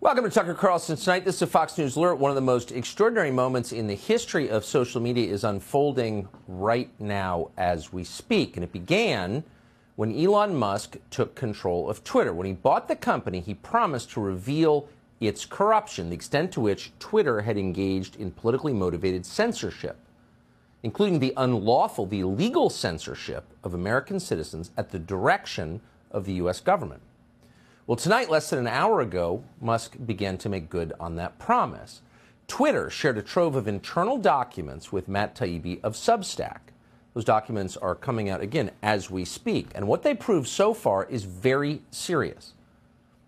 Welcome to Tucker Carlson tonight. This is a Fox News alert. One of the most extraordinary moments in the history of social media is unfolding right now as we speak. And it began when Elon Musk took control of Twitter. When he bought the company, he promised to reveal its corruption, the extent to which Twitter had engaged in politically motivated censorship, including the unlawful, the illegal censorship of American citizens at the direction of the U.S. government. Well, tonight, less than an hour ago, Musk began to make good on that promise. Twitter shared a trove of internal documents with Matt Taibbi of Substack. Those documents are coming out again as we speak. And what they prove so far is very serious.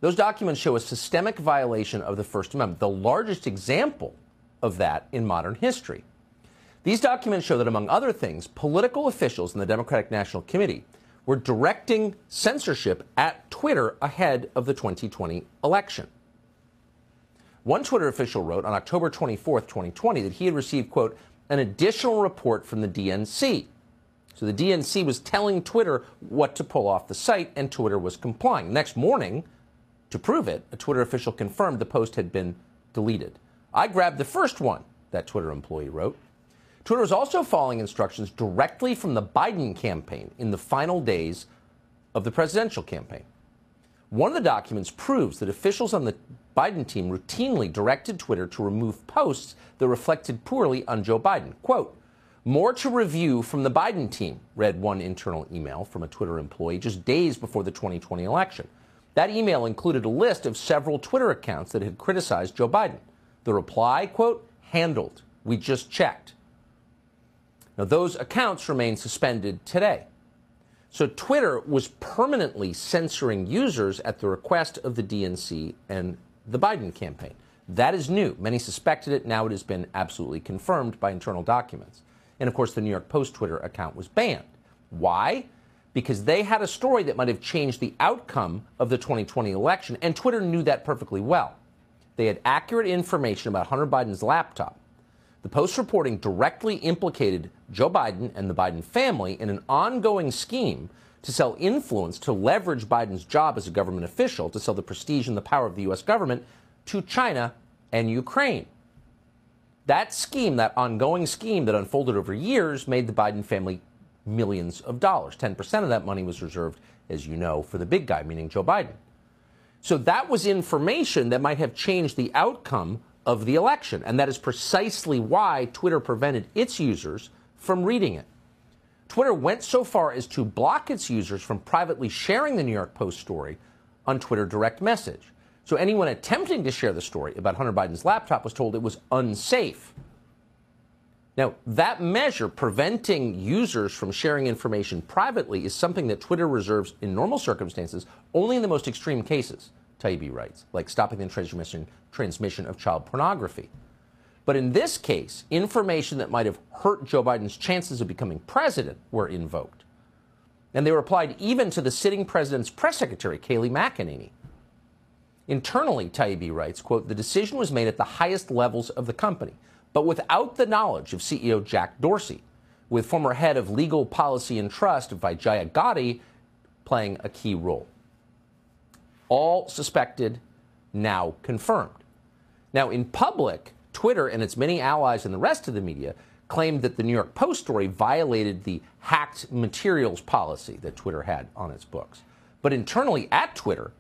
Those documents show a systemic violation of the First Amendment, the largest example of that in modern history. These documents show that, among other things, political officials in the Democratic National Committee were directing censorship at Twitter ahead of the 2020 election. One Twitter official wrote on October 24, 2020, that he had received, quote, an additional report from the DNC. So the DNC was telling Twitter what to pull off the site, and Twitter was complying. Next morning, to prove it, a Twitter official confirmed the post had been deleted. I grabbed the first one, that Twitter employee wrote. Twitter is also following instructions directly from the Biden campaign in the final days of the presidential campaign. One of the documents proves that officials on the Biden team routinely directed Twitter to remove posts that reflected poorly on Joe Biden. Quote, more to review from the Biden team, read one internal email from a Twitter employee just days before the 2020 election. That email included a list of several Twitter accounts that had criticized Joe Biden. The reply, quote, handled. We just checked. Now, those accounts remain suspended today. So, Twitter was permanently censoring users at the request of the DNC and the Biden campaign. That is new. Many suspected it. Now it has been absolutely confirmed by internal documents. And of course, the New York Post Twitter account was banned. Why? Because they had a story that might have changed the outcome of the 2020 election, and Twitter knew that perfectly well. They had accurate information about Hunter Biden's laptop. The Post reporting directly implicated Joe Biden and the Biden family in an ongoing scheme to sell influence to leverage Biden's job as a government official, to sell the prestige and the power of the U.S. government to China and Ukraine. That scheme, that ongoing scheme that unfolded over years, made the Biden family millions of dollars. 10% of that money was reserved, as you know, for the big guy, meaning Joe Biden. So that was information that might have changed the outcome of the election. And that is precisely why Twitter prevented its users from reading it. Twitter went so far as to block its users from privately sharing the New York Post story on Twitter direct message. So anyone attempting to share the story about Hunter Biden's laptop was told it was unsafe. Now, that measure preventing users from sharing information privately is something that Twitter reserves in normal circumstances only in the most extreme cases. Taibbi writes, like stopping the transmission, transmission of child pornography. But in this case, information that might have hurt Joe Biden's chances of becoming president were invoked. And they were applied even to the sitting president's press secretary, Kayleigh McEnany. Internally, Taibbi writes, quote, the decision was made at the highest levels of the company, but without the knowledge of CEO Jack Dorsey, with former head of legal policy and trust, Vijaya Gadde, playing a key role all suspected, now confirmed. Now, in public, Twitter and its many allies and the rest of the media claimed that the New York Post story violated the hacked materials policy that Twitter had on its books. But internally at Twitter,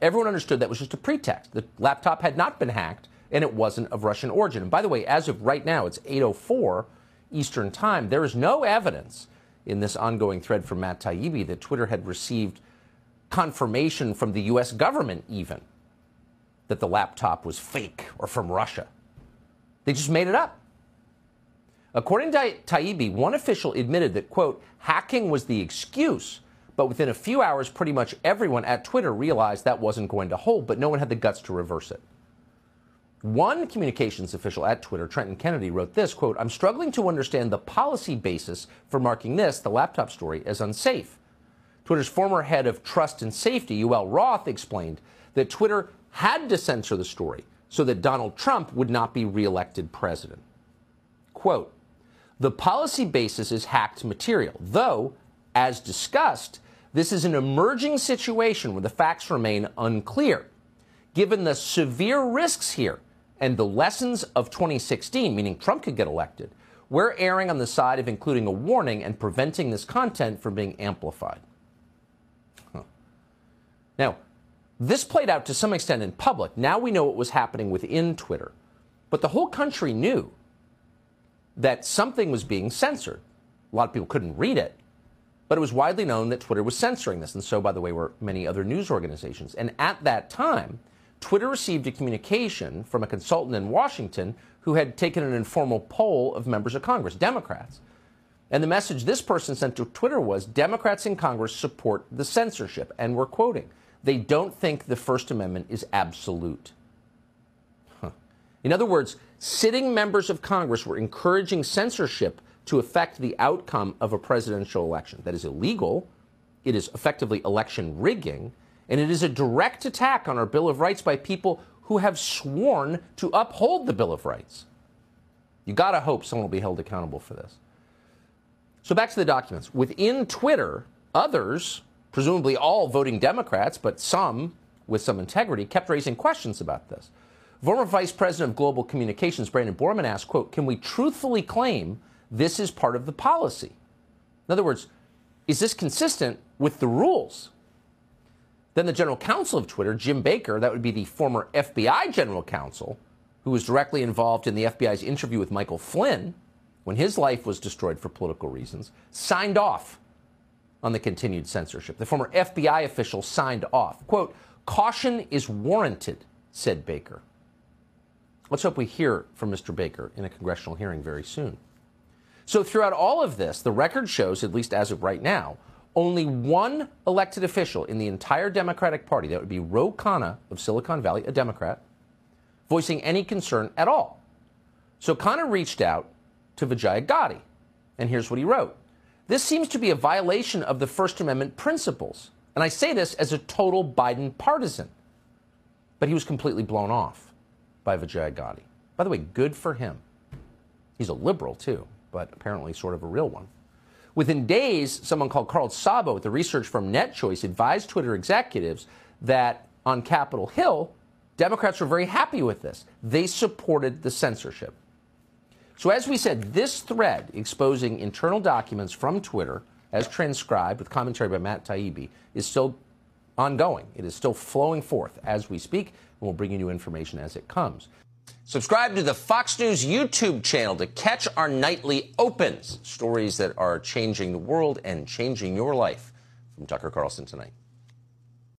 everyone understood that was just a pretext. The laptop had not been hacked and it wasn't of Russian origin. And by the way, as of right now, it's 8:04 Eastern Time. There is no evidence in this ongoing thread from Matt Taibbi that Twitter had received confirmation from the U.S. government, even, that the laptop was fake or from Russia. They just made it up. According to Taibbi, one official admitted that, quote, hacking was the excuse, but within a few hours, pretty much everyone at Twitter realized that wasn't going to hold, but no one had the guts to reverse it. One communications official at Twitter, Trenton Kennedy, wrote this, quote, I'm struggling to understand the policy basis for marking this, the laptop story, as unsafe. Twitter's former head of trust and safety, Yoel Roth, explained that Twitter had to censor the story so that Donald Trump would not be reelected president. Quote, the policy basis is hacked material, though, as discussed, this is an emerging situation where the facts remain unclear. given the severe risks here and the lessons of 2016, meaning Trump could get elected, we're erring on the side of including a warning and preventing this content from being amplified. Now, this played out to some extent in public. Now we know what was happening within Twitter. But the whole country knew that something was being censored. A lot of people couldn't read it, but it was widely known that Twitter was censoring this. And so, by the way, were many other news organizations. And at that time, Twitter received a communication from a consultant in Washington who had taken an informal poll of members of Congress, Democrats. And the message this person sent to Twitter was Democrats in Congress support the censorship. And we're quoting, they don't think the First Amendment is absolute. Huh. In other words, sitting members of Congress were encouraging censorship to affect the outcome of a presidential election. That is illegal. It is effectively election rigging. And it is a direct attack on our Bill of Rights by people who have sworn to uphold the Bill of Rights. You got to hope someone will be held accountable for this. So back to the documents. Within Twitter, others, presumably all voting Democrats, but some with some integrity, kept raising questions about this. Former Vice President of Global Communications Brandon Borrman asked, quote, can we truthfully claim this is part of the policy? In other words, is this consistent with the rules? Then the general counsel of Twitter, Jim Baker, that would be the former FBI general counsel, who was directly involved in the FBI's interview with Michael Flynn when his life was destroyed for political reasons, signed off on the continued censorship. The former FBI official signed off. Quote, caution is warranted, said Baker. Let's hope we hear from Mr. Baker in a congressional hearing very soon. So, throughout all of this, the record shows, at least as of right now, only one elected official in the entire Democratic Party, that would be Ro Khanna of Silicon Valley, a Democrat, voicing any concern at all. So Khanna reached out to Vijaya Gadde, and here's what he wrote. This seems to be a violation of the First Amendment principles. And I say this as a total Biden partisan. But he was completely blown off by Vijay Gadde. By the way, good for him. He's a liberal, too, but apparently sort of a real one. Within days, someone called Carl Szabo with the research from NetChoice advised Twitter executives that on Capitol Hill, Democrats were very happy with this. They supported the censorship. So, as we said, this thread exposing internal documents from Twitter, as transcribed with commentary by Matt Taibbi, is still ongoing. It is still flowing forth as we speak, and we'll bring you new information as it comes. Subscribe to the Fox News YouTube channel to catch our nightly opens, stories that are changing the world and changing your life. From Tucker Carlson tonight.